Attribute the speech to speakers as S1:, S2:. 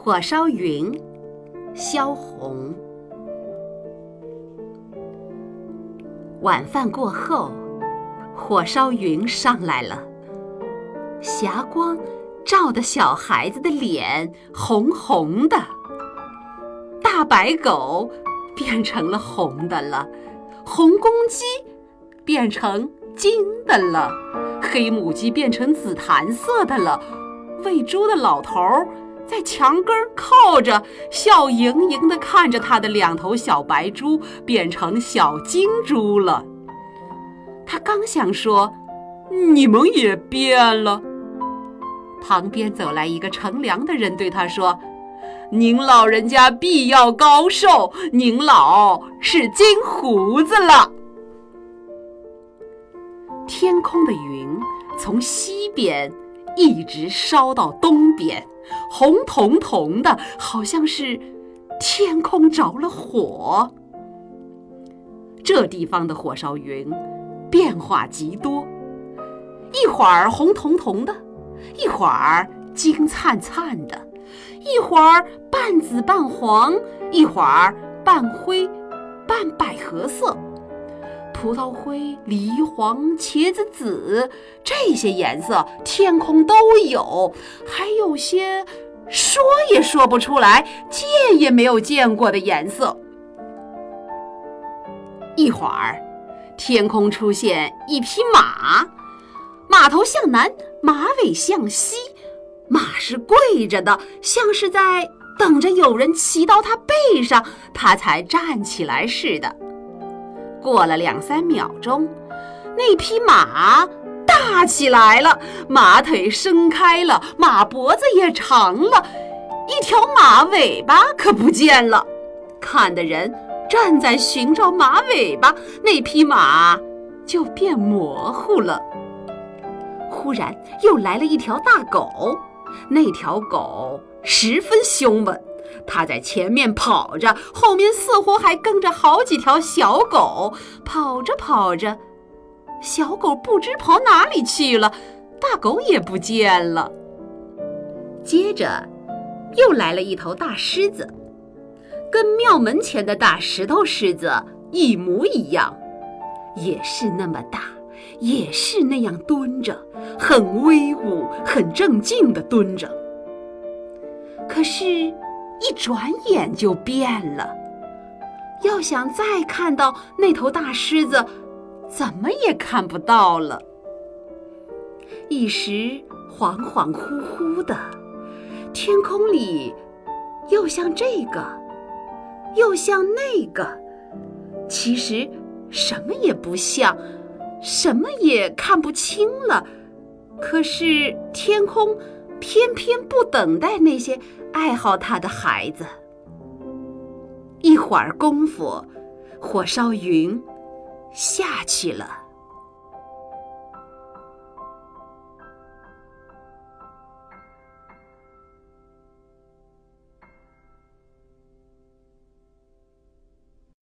S1: 火烧云，萧红。晚饭过后，火烧云上来了，霞光照得小孩子的脸红红的，大白狗变成了红的了，红公鸡变成金的了，黑母鸡变成紫檀色的了，喂猪的老头儿。在墙根靠着，笑盈盈地看着他的两头小白猪变成小金猪了。他刚想说：“你们也变了。”旁边走来一个乘凉的人，对他说：“您老人家必要高寿，您老是金胡子了。”天空的云从西边。一直烧到东边，红彤彤的，好像是天空着了火。这地方的火烧云变化极多，一会儿红彤彤的，一会儿金灿灿的，一会儿半紫半黄，一会儿半灰半百合色。葡萄灰、梨黄、茄子紫，这些颜色天空都有，还有些说也说不出来、见也没有见过的颜色。一会儿，天空出现一匹马，马头向南，马尾向西，马是跪着的，像是在等着有人骑到它背上，它才站起来似的。过了两三秒钟，那匹马大起来了，马腿伸开了，马脖子也长了，一条马尾巴可不见了。看的人站在寻找马尾巴，那匹马就变模糊了。忽然又来了一条大狗，那条狗十分凶猛。他在前面跑着，后面似乎还跟着好几条小狗。跑着跑着，小狗不知跑哪里去了，大狗也不见了。接着，又来了一头大狮子，跟庙门前的大石头狮子一模一样，也是那么大，也是那样蹲着，很威武、很正经地蹲着。可是。一转眼就变了。要想再看到那头大狮子，怎么也看不到了。一时恍恍惚惚的，天空里又像这个，又像那个，其实什么也不像，什么也看不清了。可是天空偏偏不等待那些。爱好他的孩子。一会儿功夫，火烧云下去了。